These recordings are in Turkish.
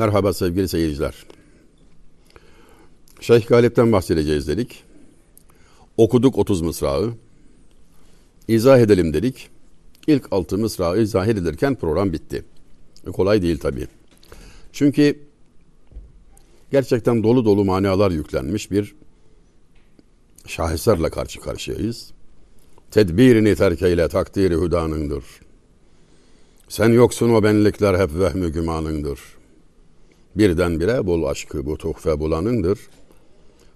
Merhaba sevgili seyirciler. Şeyh Galip'ten bahsedeceğiz dedik. Okuduk 30 mısrağı. İzah edelim dedik. İlk altı mısrağı izah edilirken program bitti. E, kolay değil tabii. Çünkü gerçekten dolu dolu manalar yüklenmiş bir şaheserle karşı karşıyayız. Tedbirini terk eyle takdiri hüdanındır. Sen yoksun o benlikler hep vehmü gümanındır. Birdenbire bul aşkı bu tuhfe bulanındır.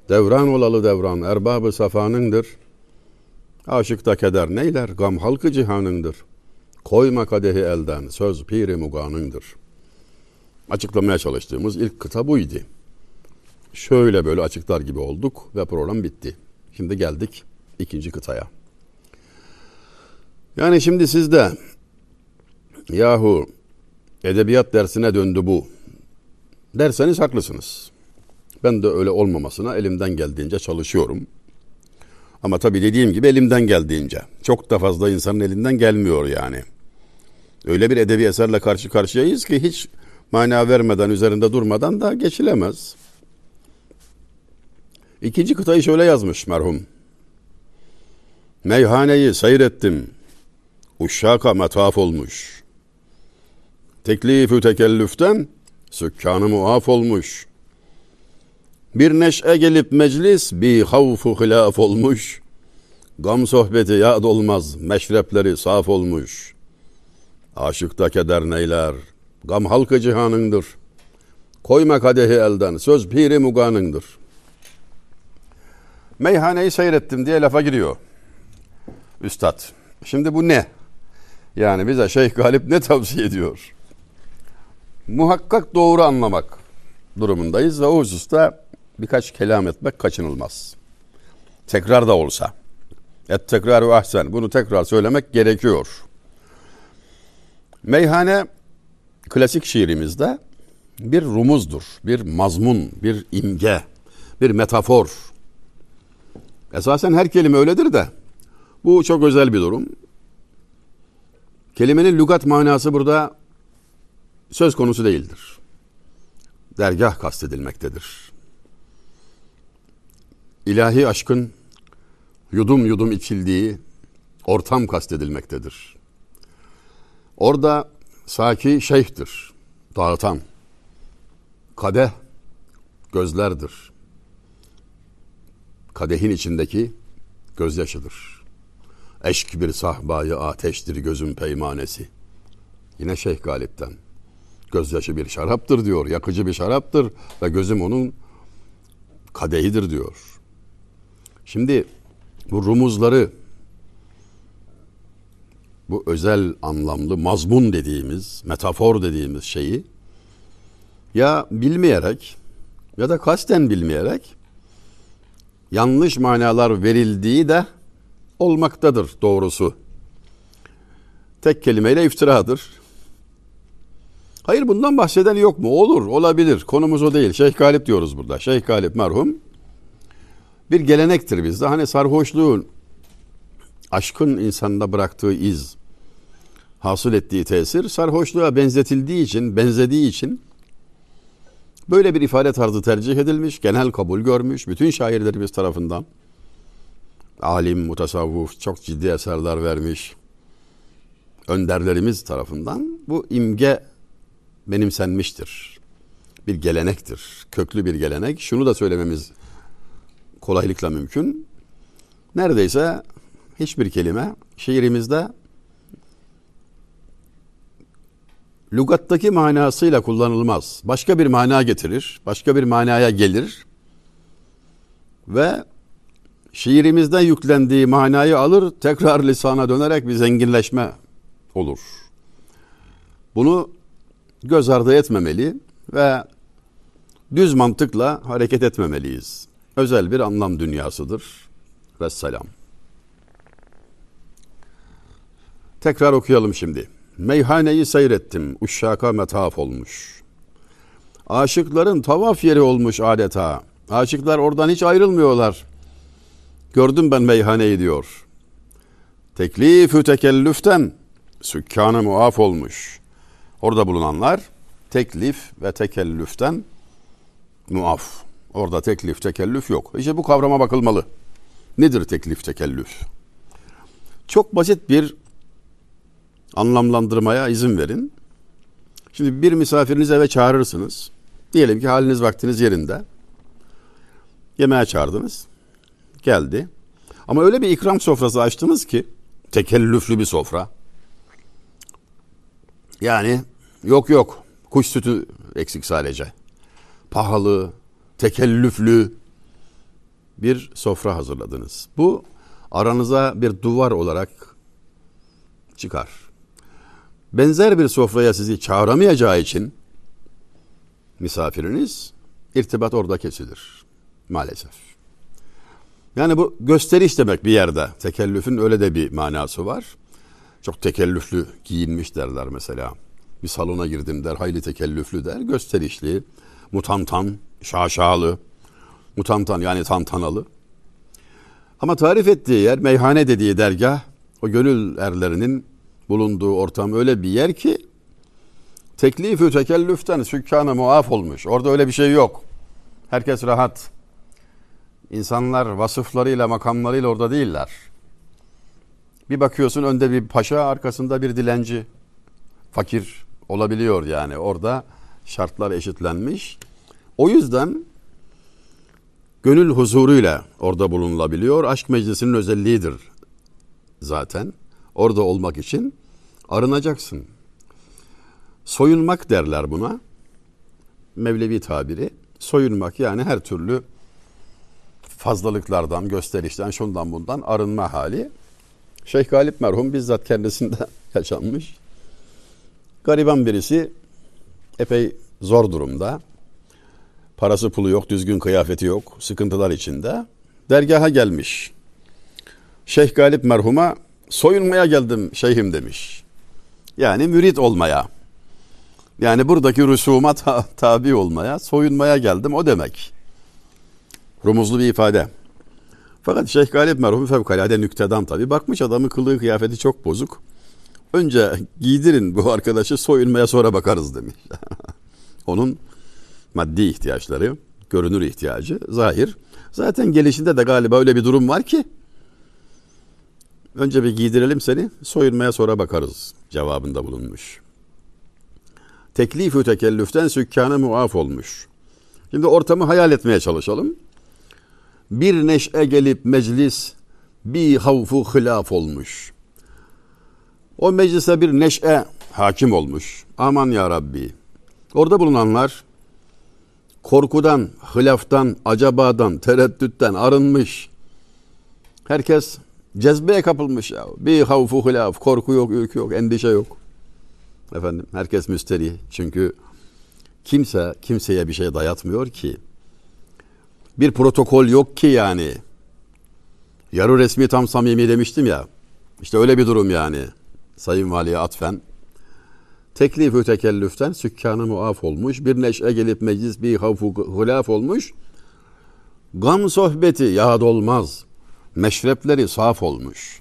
Devran olalı devran erbabı safanındır. Aşıkta keder neyler gam halkı cihanındır. Koyma kadehi elden söz piri muganındır. Açıklamaya çalıştığımız ilk kıta buydu. Şöyle böyle açıklar gibi olduk ve program bitti. Şimdi geldik ikinci kıtaya. Yani şimdi sizde yahu edebiyat dersine döndü bu derseniz haklısınız. Ben de öyle olmamasına elimden geldiğince çalışıyorum. Ama tabii dediğim gibi elimden geldiğince. Çok da fazla insanın elinden gelmiyor yani. Öyle bir edebi eserle karşı karşıyayız ki hiç mana vermeden, üzerinde durmadan da geçilemez. İkinci kıtayı şöyle yazmış merhum. Meyhaneyi seyrettim. Uşşaka metaf olmuş. Teklifü tekellüften sükkanı muaf olmuş. Bir neşe gelip meclis bir havfu hilaf olmuş. Gam sohbeti yad olmaz, meşrepleri saf olmuş. Aşıkta keder neyler, gam halkı cihanındır. Koyma kadehi elden, söz piri muganındır. Meyhaneyi seyrettim diye lafa giriyor. Üstad. Şimdi bu ne? Yani bize Şeyh Galip ne tavsiye ediyor? Muhakkak doğru anlamak durumundayız ve o hususta birkaç kelam etmek kaçınılmaz. Tekrar da olsa. Et tekrar ve ahsen. Bunu tekrar söylemek gerekiyor. Meyhane klasik şiirimizde bir rumuzdur, bir mazmun, bir imge, bir metafor. Esasen her kelime öyledir de bu çok özel bir durum. Kelimenin lügat manası burada söz konusu değildir. Dergah kastedilmektedir. İlahi aşkın yudum yudum içildiği ortam kastedilmektedir. Orada saki şeyhtir, dağıtan. Kadeh gözlerdir. Kadehin içindeki gözyaşıdır. Eşk bir sahbayı ateştir gözün peymanesi. Yine Şeyh Galip'ten. Gözyaşı bir şaraptır diyor, yakıcı bir şaraptır ve gözüm onun kadehidir diyor. Şimdi bu rumuzları bu özel anlamlı mazmun dediğimiz, metafor dediğimiz şeyi ya bilmeyerek ya da kasten bilmeyerek yanlış manalar verildiği de olmaktadır doğrusu. Tek kelimeyle iftiradır. Hayır bundan bahseden yok mu? Olur, olabilir. Konumuz o değil. Şeyh Galip diyoruz burada. Şeyh Galip merhum bir gelenektir bizde. Hani sarhoşluğun aşkın insanda bıraktığı iz, hasıl ettiği tesir sarhoşluğa benzetildiği için, benzediği için böyle bir ifade tarzı tercih edilmiş, genel kabul görmüş bütün şairlerimiz tarafından. Alim, mutasavvuf, çok ciddi eserler vermiş önderlerimiz tarafından bu imge benimsenmiştir. Bir gelenektir, köklü bir gelenek. Şunu da söylememiz kolaylıkla mümkün. Neredeyse hiçbir kelime şiirimizde lügattaki manasıyla kullanılmaz. Başka bir mana getirir, başka bir manaya gelir ve şiirimizde yüklendiği manayı alır, tekrar lisana dönerek bir zenginleşme olur. Bunu göz ardı etmemeli ve düz mantıkla hareket etmemeliyiz. Özel bir anlam dünyasıdır. Vesselam. Tekrar okuyalım şimdi. Meyhaneyi seyrettim, uşşaka metaf olmuş. Aşıkların tavaf yeri olmuş adeta. Aşıklar oradan hiç ayrılmıyorlar. Gördüm ben meyhaneyi diyor. Teklifü tekellüften sükkanı muaf olmuş. Orada bulunanlar teklif ve tekellüften muaf. Orada teklif, tekellüf yok. İşte bu kavrama bakılmalı. Nedir teklif, tekellüf? Çok basit bir anlamlandırmaya izin verin. Şimdi bir misafirinizi eve çağırırsınız. Diyelim ki haliniz vaktiniz yerinde. Yemeğe çağırdınız. Geldi. Ama öyle bir ikram sofrası açtınız ki tekellüflü bir sofra. Yani yok yok kuş sütü eksik sadece. Pahalı, tekellüflü bir sofra hazırladınız. Bu aranıza bir duvar olarak çıkar. Benzer bir sofraya sizi çağıramayacağı için misafiriniz irtibat orada kesilir maalesef. Yani bu gösteriş demek bir yerde. Tekellüfün öyle de bir manası var. Çok tekellüflü giyinmiş derler mesela. Bir salona girdim der, hayli tekellüflü der. Gösterişli, mutantan, şaşalı. Mutantan yani tantanalı. Ama tarif ettiği yer, meyhane dediği dergah, o gönül erlerinin bulunduğu ortam öyle bir yer ki teklifü tekellüften sükkanı muaf olmuş. Orada öyle bir şey yok. Herkes rahat. İnsanlar vasıflarıyla, makamlarıyla orada değiller. Bir bakıyorsun önde bir paşa, arkasında bir dilenci. Fakir olabiliyor yani. Orada şartlar eşitlenmiş. O yüzden gönül huzuruyla orada bulunulabiliyor. Aşk meclisinin özelliğidir zaten. Orada olmak için arınacaksın. Soyunmak derler buna. Mevlevi tabiri. Soyunmak yani her türlü fazlalıklardan, gösterişten, şundan bundan arınma hali. Şeyh Galip merhum bizzat kendisinde yaşanmış. Gariban birisi epey zor durumda. Parası pulu yok, düzgün kıyafeti yok, sıkıntılar içinde. Dergaha gelmiş. Şeyh Galip merhuma soyunmaya geldim şeyhim demiş. Yani mürit olmaya. Yani buradaki rüsuma ta- tabi olmaya, soyunmaya geldim o demek. Rumuzlu bir ifade. Fakat Şeyh Galip merhum fevkalade nüktedan tabi. Bakmış adamın kılığı kıyafeti çok bozuk. Önce giydirin bu arkadaşı soyunmaya sonra bakarız demiş. Onun maddi ihtiyaçları, görünür ihtiyacı zahir. Zaten gelişinde de galiba öyle bir durum var ki önce bir giydirelim seni soyunmaya sonra bakarız cevabında bulunmuş. Teklif-ü tekellüften sükkanı muaf olmuş. Şimdi ortamı hayal etmeye çalışalım. Bir neşe gelip meclis bir havfu hilaf olmuş. O meclise bir neşe hakim olmuş. Aman ya Rabbi. Orada bulunanlar korkudan, hilaftan, acabadan, tereddütten arınmış. Herkes cezbeye kapılmış ya. Bir havfu hilaf, korku yok, ülkü yok, endişe yok. Efendim herkes müsteri. Çünkü kimse kimseye bir şey dayatmıyor ki. Bir protokol yok ki yani. Yarı resmi tam samimi demiştim ya. İşte öyle bir durum yani. Sayın Vali'ye atfen. Teklif-ü tekellüften sükkanı muaf olmuş. Bir neşe gelip meclis bir havfu hulaf olmuş. Gam sohbeti yad olmaz. Meşrepleri saf olmuş.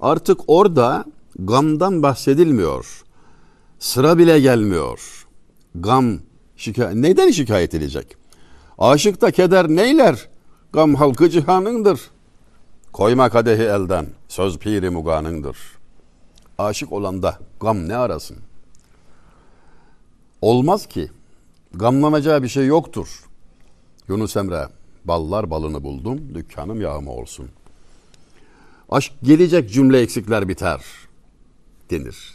Artık orada gamdan bahsedilmiyor. Sıra bile gelmiyor. Gam şikayet, neden şikayet edecek? Aşıkta keder neyler? Gam halkı cihanındır. Koyma kadehi elden, söz piri muganındır. Aşık olanda gam ne arasın? Olmaz ki. Gamlanacağı bir şey yoktur. Yunus Emre, ballar balını buldum, dükkanım yağma olsun. Aşk gelecek cümle eksikler biter denir.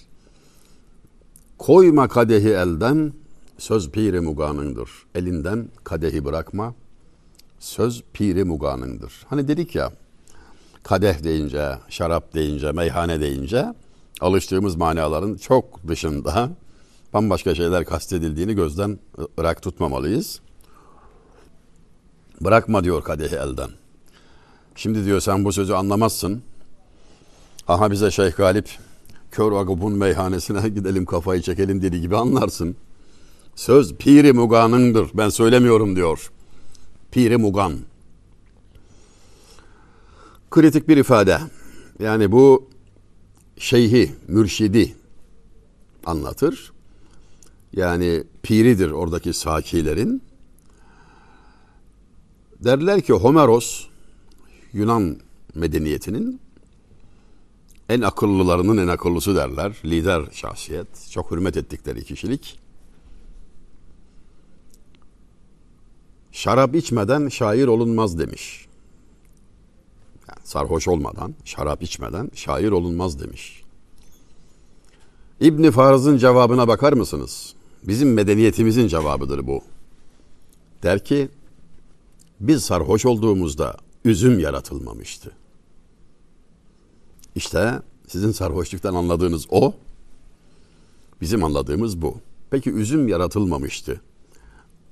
Koyma kadehi elden, söz piri muganındır. Elinden kadehi bırakma, söz piri muganındır. Hani dedik ya, kadeh deyince, şarap deyince, meyhane deyince alıştığımız manaların çok dışında bambaşka şeyler kastedildiğini gözden ırak tutmamalıyız. Bırakma diyor kadehi elden. Şimdi diyor sen bu sözü anlamazsın. Aha bize Şeyh Galip Kör Agup'un meyhanesine gidelim kafayı çekelim dedi gibi anlarsın. Söz piri muganındır. Ben söylemiyorum diyor. Piri mugan. Kritik bir ifade. Yani bu şeyhi, mürşidi anlatır. yani piridir oradaki sakilerin. Derler ki Homeros Yunan medeniyetinin en akıllılarının en akıllısı derler. Lider şahsiyet. Çok hürmet ettikleri kişilik. Şarap içmeden şair olunmaz demiş. Sarhoş olmadan, şarap içmeden şair olunmaz demiş. İbni Farz'ın cevabına bakar mısınız? Bizim medeniyetimizin cevabıdır bu. Der ki, biz sarhoş olduğumuzda üzüm yaratılmamıştı. İşte sizin sarhoşluktan anladığınız o, bizim anladığımız bu. Peki üzüm yaratılmamıştı.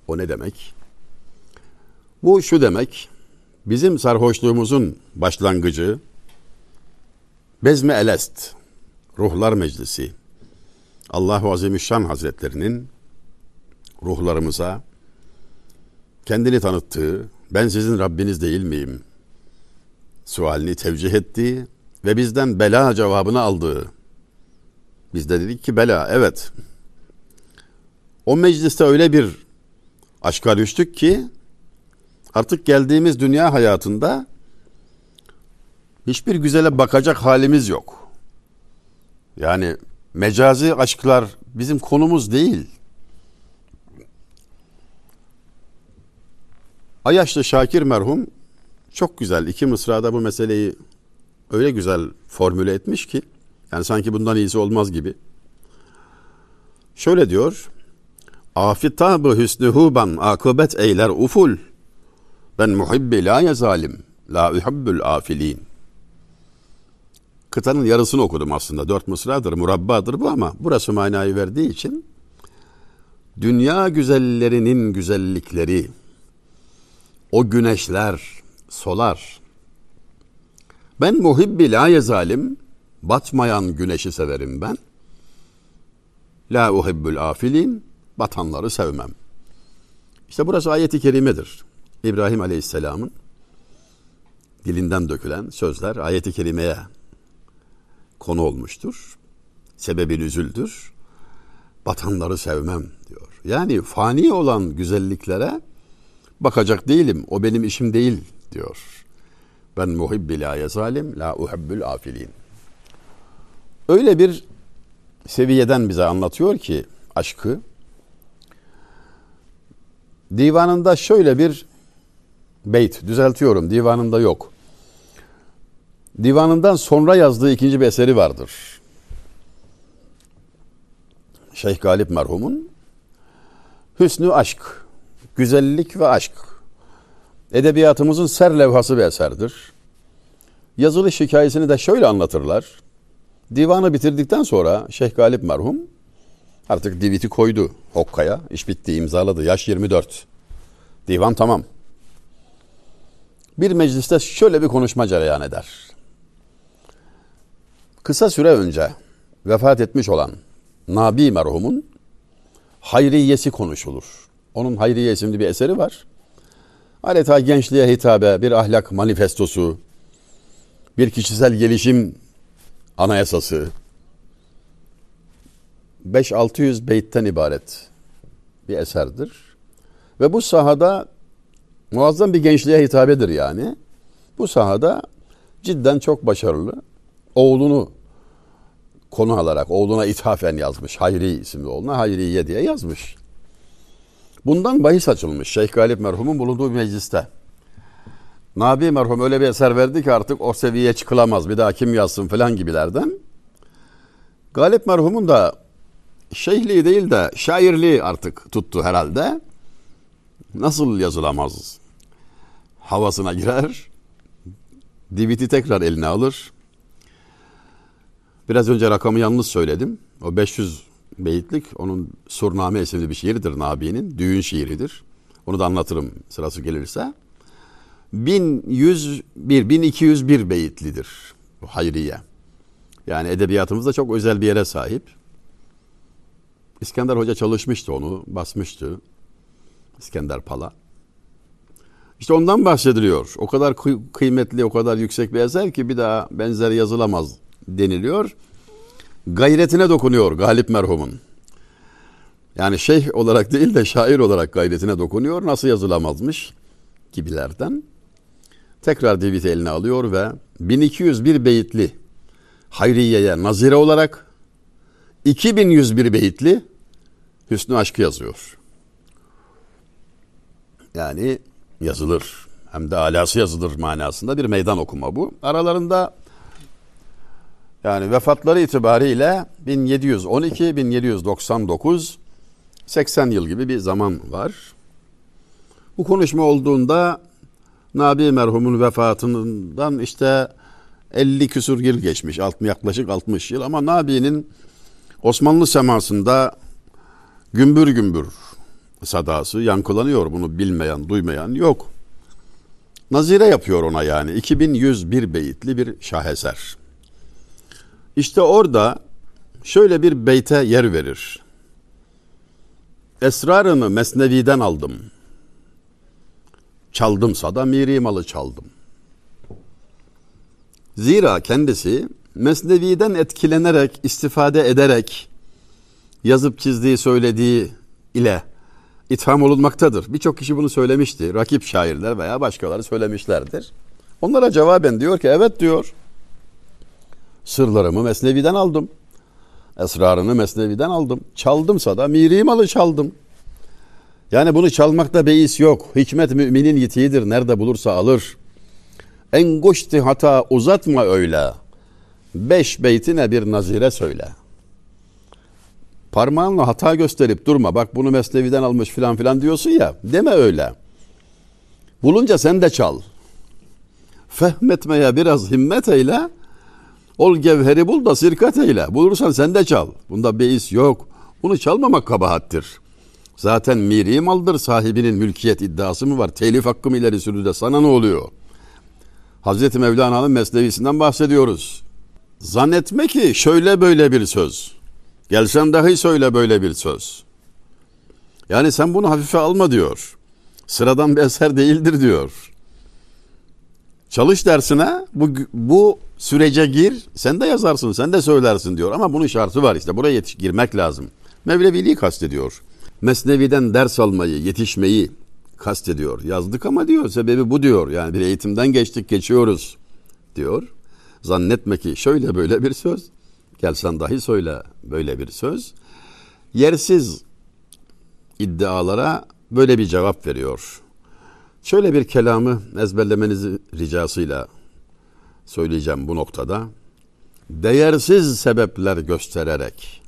O ne demek? Bu şu demek, bizim sarhoşluğumuzun başlangıcı Bezme Elest, Ruhlar Meclisi, Allahu Azimüşşan Hazretlerinin ruhlarımıza kendini tanıttığı, ben sizin Rabbiniz değil miyim? Sualini tevcih ettiği ve bizden bela cevabını aldığı. Biz de dedik ki bela, evet. O mecliste öyle bir aşka düştük ki artık geldiğimiz dünya hayatında hiçbir güzele bakacak halimiz yok. Yani mecazi aşklar bizim konumuz değil. Ayaşlı Şakir merhum çok güzel iki mısrada bu meseleyi öyle güzel formüle etmiş ki yani sanki bundan iyisi olmaz gibi. Şöyle diyor. Afitabı hüsnü ban akıbet eyler uful. Ben muhibbi la yezalim. La uhibbül afilin. Kıtanın yarısını okudum aslında. Dört mısradır, murabbadır bu ama burası manayı verdiği için dünya güzellerinin güzellikleri, o güneşler solar. Ben muhibbi la yezalim, batmayan güneşi severim ben. La uhibbül afilin, batanları sevmem. İşte burası ayeti kerimedir. İbrahim Aleyhisselam'ın dilinden dökülen sözler ayeti kerimeye konu olmuştur. Sebebin üzüldür. Batanları sevmem diyor. Yani fani olan güzelliklere bakacak değilim. O benim işim değil diyor. Ben muhibbi la yezalim la uhibbül afilin. Öyle bir seviyeden bize anlatıyor ki aşkı. Divanında şöyle bir beyt düzeltiyorum divanında yok. Divanından sonra yazdığı ikinci bir eseri vardır. Şeyh Galip merhumun Hüsnü Aşk, Güzellik ve Aşk. Edebiyatımızın ser levhası bir eserdir. Yazılış hikayesini de şöyle anlatırlar. Divanı bitirdikten sonra Şeyh Galip merhum artık diviti koydu Hokka'ya. İş bitti imzaladı. Yaş 24. Divan tamam. Bir mecliste şöyle bir konuşma cereyan eder. Kısa süre önce vefat etmiş olan Nabi merhumun Hayriyesi konuşulur. Onun Hayriye isimli bir eseri var. Adeta gençliğe hitabe, bir ahlak manifestosu, bir kişisel gelişim anayasası, 5-600 beytten ibaret bir eserdir. Ve bu sahada muazzam bir gençliğe hitabedir yani. Bu sahada cidden çok başarılı. Oğlunu konu alarak oğluna ithafen yazmış. Hayri isimli oğluna Hayriye diye yazmış. Bundan bahis açılmış Şeyh Galip merhumun bulunduğu bir mecliste. Nabi merhum öyle bir eser verdi ki artık o seviyeye çıkılamaz. Bir daha kim yazsın falan gibilerden. Galip merhumun da şeyhliği değil de şairliği artık tuttu herhalde. Nasıl yazılamaz? Havasına girer. Diviti tekrar eline alır. Biraz önce rakamı yanlış söyledim. O 500 beyitlik onun Surname isimli bir şiiridir Nabi'nin. Düğün şiiridir. Onu da anlatırım sırası gelirse. 1101, 1201 beyitlidir bu Hayriye. Yani edebiyatımızda çok özel bir yere sahip. İskender Hoca çalışmıştı onu, basmıştı. İskender Pala. İşte ondan bahsediliyor. O kadar kıymetli, o kadar yüksek bir eser ki bir daha benzer yazılamaz deniliyor. Gayretine dokunuyor Galip merhumun. Yani şeyh olarak değil de şair olarak gayretine dokunuyor. Nasıl yazılamazmış gibilerden. Tekrar divit eline alıyor ve 1201 beyitli Hayriye'ye nazire olarak 2101 beyitli Hüsnü Aşk'ı yazıyor. Yani yazılır. Hem de alası yazılır manasında bir meydan okuma bu. Aralarında yani vefatları itibariyle 1712, 1799, 80 yıl gibi bir zaman var. Bu konuşma olduğunda Nabi merhumun vefatından işte 50 küsur yıl geçmiş. Yaklaşık 60 yıl ama Nabi'nin Osmanlı semasında gümbür gümbür sadası yankılanıyor. Bunu bilmeyen, duymayan yok. Nazire yapıyor ona yani. 2101 beyitli bir şaheser. İşte orada şöyle bir beyte yer verir. Esrarını Mesnevi'den aldım. Çaldımsa da miri malı çaldım. Zira kendisi Mesnevi'den etkilenerek, istifade ederek yazıp çizdiği, söylediği ile itham olunmaktadır. Birçok kişi bunu söylemişti. Rakip şairler veya başkaları söylemişlerdir. Onlara cevaben diyor ki evet diyor. Sırlarımı Mesnevi'den aldım. Esrarını Mesnevi'den aldım. Çaldımsa da miri malı çaldım. Yani bunu çalmakta beis yok. Hikmet müminin yitiğidir. Nerede bulursa alır. En goşti hata uzatma öyle. Beş beytine bir nazire söyle. Parmağınla hata gösterip durma. Bak bunu Mesnevi'den almış filan filan diyorsun ya. Deme öyle. Bulunca sen de çal. Fehmetmeye biraz himmet eyle. Ol gevheri bul da sirkat eyle. Bulursan sen de çal. Bunda beis yok. Bunu çalmamak kabahattir. Zaten miri maldır sahibinin mülkiyet iddiası mı var? Telif hakkı mı ileri sürüde sana ne oluyor? Hazreti Mevlana'nın mesnevisinden bahsediyoruz. Zannetme ki şöyle böyle bir söz. Gelsen dahi söyle böyle bir söz. Yani sen bunu hafife alma diyor. Sıradan bir eser değildir diyor. Çalış dersine bu, bu sürece gir sen de yazarsın sen de söylersin diyor. Ama bunun şartı var işte buraya yetiş, girmek lazım. Mevleviliği kastediyor. Mesnevi'den ders almayı, yetişmeyi kastediyor. Yazdık ama diyor sebebi bu diyor. Yani bir eğitimden geçtik geçiyoruz diyor. Zannetme ki şöyle böyle bir söz. Gelsen dahi söyle böyle bir söz. Yersiz iddialara böyle bir cevap veriyor. Şöyle bir kelamı ezberlemenizi ricasıyla söyleyeceğim bu noktada. Değersiz sebepler göstererek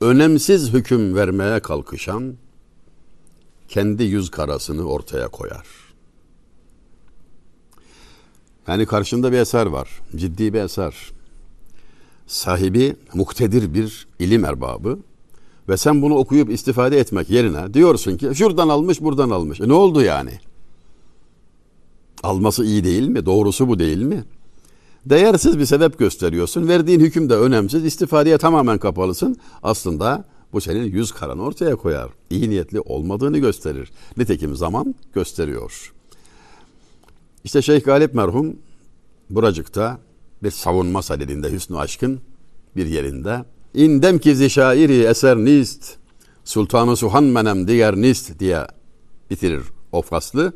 önemsiz hüküm vermeye kalkışan kendi yüz karasını ortaya koyar. Yani karşında bir eser var. Ciddi bir eser. Sahibi muktedir bir ilim erbabı ve sen bunu okuyup istifade etmek yerine diyorsun ki şuradan almış buradan almış. E ne oldu yani? Alması iyi değil mi? Doğrusu bu değil mi? Değersiz bir sebep gösteriyorsun. Verdiğin hüküm de önemsiz. İstifadeye tamamen kapalısın. Aslında bu senin yüz karanı ortaya koyar. İyi niyetli olmadığını gösterir. Nitekim zaman gösteriyor. İşte Şeyh Galip merhum buracıkta bir savunma sadedinde Hüsnü Aşk'ın bir yerinde İndem ki şairi eser nist Sultanı Suhan menem diğer nist diye bitirir o faslı.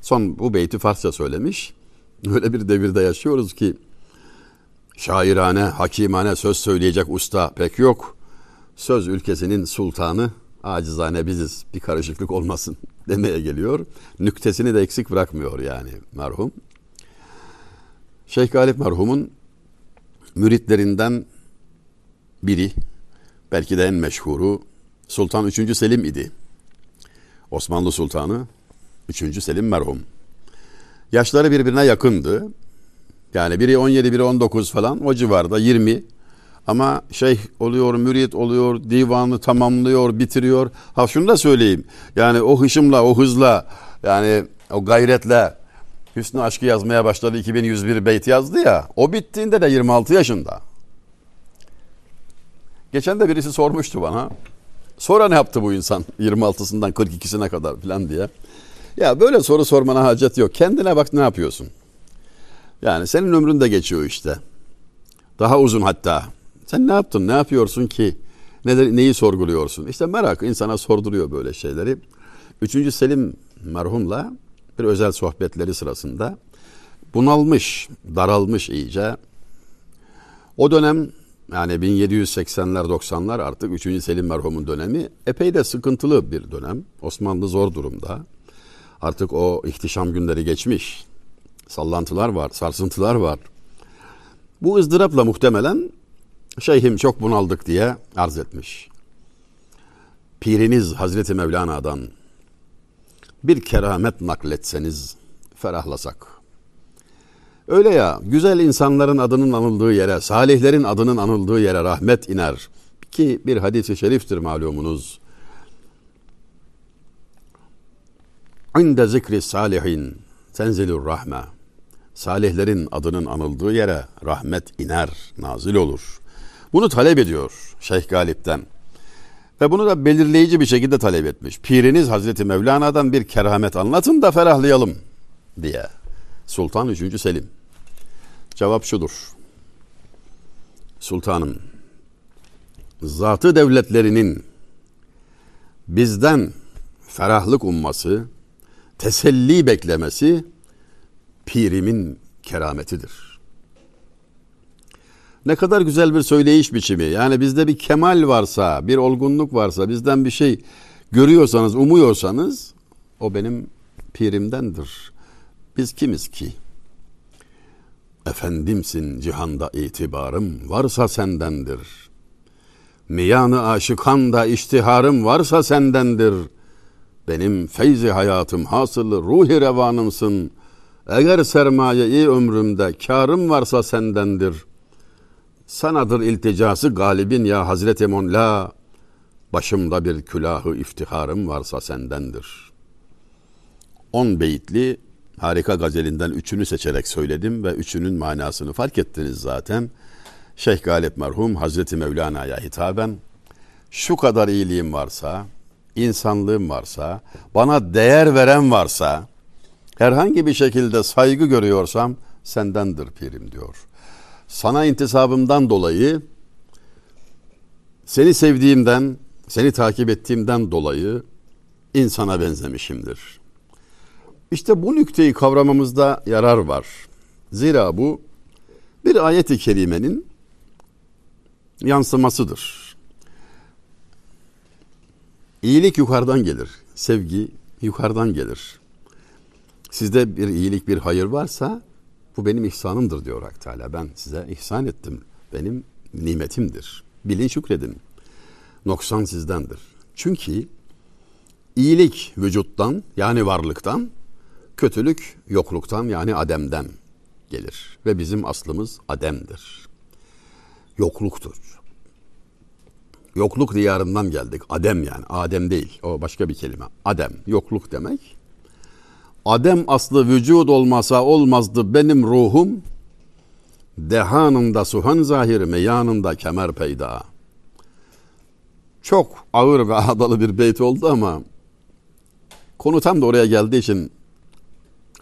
Son bu beyti Farsça söylemiş. Öyle bir devirde yaşıyoruz ki şairane, hakimane söz söyleyecek usta pek yok. Söz ülkesinin sultanı acizane biziz bir karışıklık olmasın demeye geliyor. Nüktesini de eksik bırakmıyor yani merhum. Şeyh Galip merhumun müritlerinden biri belki de en meşhuru Sultan 3. Selim idi. Osmanlı Sultanı 3. Selim merhum. Yaşları birbirine yakındı. Yani biri 17, biri 19 falan o civarda 20. Ama şeyh oluyor, mürit oluyor, divanı tamamlıyor, bitiriyor. Ha şunu da söyleyeyim. Yani o hışımla, o hızla, yani o gayretle Hüsnü Aşkı yazmaya başladı. 2101 beyt yazdı ya. O bittiğinde de 26 yaşında. Geçen de birisi sormuştu bana. Sonra ne yaptı bu insan 26'sından 42'sine kadar falan diye. Ya böyle soru sormana hacet yok. Kendine bak ne yapıyorsun. Yani senin ömrün de geçiyor işte. Daha uzun hatta. Sen ne yaptın? Ne yapıyorsun ki Ne, neyi sorguluyorsun? İşte merak insana sorduruyor böyle şeyleri. Üçüncü Selim merhumla bir özel sohbetleri sırasında bunalmış, daralmış iyice. O dönem yani 1780'ler 90'lar artık 3. Selim merhumun dönemi epey de sıkıntılı bir dönem. Osmanlı zor durumda. Artık o ihtişam günleri geçmiş. Sallantılar var, sarsıntılar var. Bu ızdırapla muhtemelen şeyhim çok bunaldık diye arz etmiş. Piriniz Hazreti Mevlana'dan bir keramet nakletseniz ferahlasak. Öyle ya güzel insanların adının anıldığı yere, salihlerin adının anıldığı yere rahmet iner. Ki bir hadisi şeriftir malumunuz. İnde zikri salihin tenzilur rahme. Salihlerin adının anıldığı yere rahmet iner, nazil olur. Bunu talep ediyor Şeyh Galip'ten. Ve bunu da belirleyici bir şekilde talep etmiş. Piriniz Hazreti Mevlana'dan bir keramet anlatın da ferahlayalım diye. Sultan 3. Selim. Cevap şudur. Sultanım, zatı devletlerinin bizden ferahlık umması, teselli beklemesi pirimin kerametidir. Ne kadar güzel bir söyleyiş biçimi. Yani bizde bir kemal varsa, bir olgunluk varsa, bizden bir şey görüyorsanız, umuyorsanız o benim pirimdendir. Biz kimiz ki? Efendimsin cihanda itibarım varsa sendendir. Miyanı aşıkan da iştiharım varsa sendendir. Benim feyzi hayatım hasılı ruhi revanımsın. Eğer sermaye-i ömrümde karım varsa sendendir. Sanadır ilticası galibin ya Hazreti Monla. Başımda bir külahı iftiharım varsa sendendir. On beyitli harika gazelinden üçünü seçerek söyledim ve üçünün manasını fark ettiniz zaten. Şeyh Galip merhum Hazreti Mevlana'ya hitaben şu kadar iyiliğim varsa, insanlığım varsa, bana değer veren varsa, herhangi bir şekilde saygı görüyorsam sendendir pirim diyor. Sana intisabımdan dolayı, seni sevdiğimden, seni takip ettiğimden dolayı insana benzemişimdir. İşte bu nükteyi kavramamızda yarar var. Zira bu bir ayet-i kerimenin yansımasıdır. İyilik yukarıdan gelir. Sevgi yukarıdan gelir. Sizde bir iyilik, bir hayır varsa bu benim ihsanımdır diyor Hak Teala. Ben size ihsan ettim. Benim nimetimdir. Bilin şükredin. Noksan sizdendir. Çünkü iyilik vücuttan yani varlıktan, kötülük yokluktan yani ademden gelir. Ve bizim aslımız ademdir. Yokluktur. Yokluk diyarından geldik. Adem yani. Adem değil. O başka bir kelime. Adem. Yokluk demek. Adem aslı vücud olmasa olmazdı benim ruhum. Dehanında suhan zahir meyanında kemer peyda. Çok ağır ve ağdalı bir beyt oldu ama konu tam da oraya geldiği için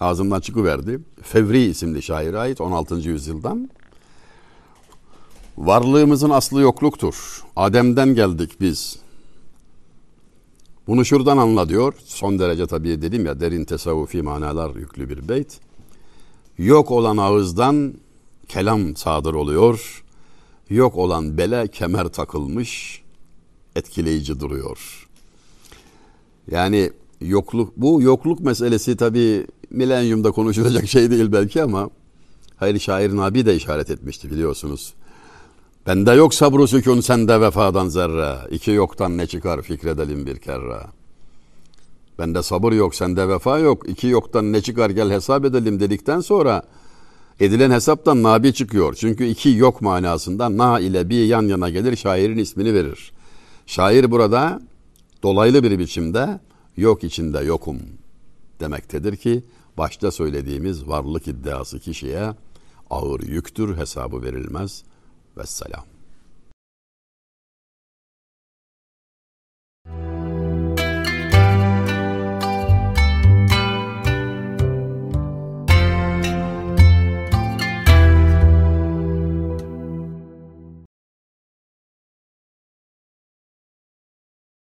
ağzımdan çıkıverdi. Fevri isimli şaire ait 16. yüzyıldan. Varlığımızın aslı yokluktur. Adem'den geldik biz. Bunu şuradan anla diyor. Son derece tabii dedim ya derin tesavvufi manalar yüklü bir beyt. Yok olan ağızdan kelam sadır oluyor. Yok olan bele kemer takılmış etkileyici duruyor. Yani yokluk bu yokluk meselesi tabii milenyumda konuşulacak şey değil belki ama hayır şair Nabi de işaret etmişti biliyorsunuz. Bende yok sabru sükun sende vefadan zerre. İki yoktan ne çıkar fikredelim bir kere. Bende sabır yok sende vefa yok. İki yoktan ne çıkar gel hesap edelim dedikten sonra edilen hesaptan nabi çıkıyor. Çünkü iki yok manasında na ile bir yan yana gelir şairin ismini verir. Şair burada dolaylı bir biçimde yok içinde yokum demektedir ki başta söylediğimiz varlık iddiası kişiye ağır yüktür hesabı verilmez. Vesselam.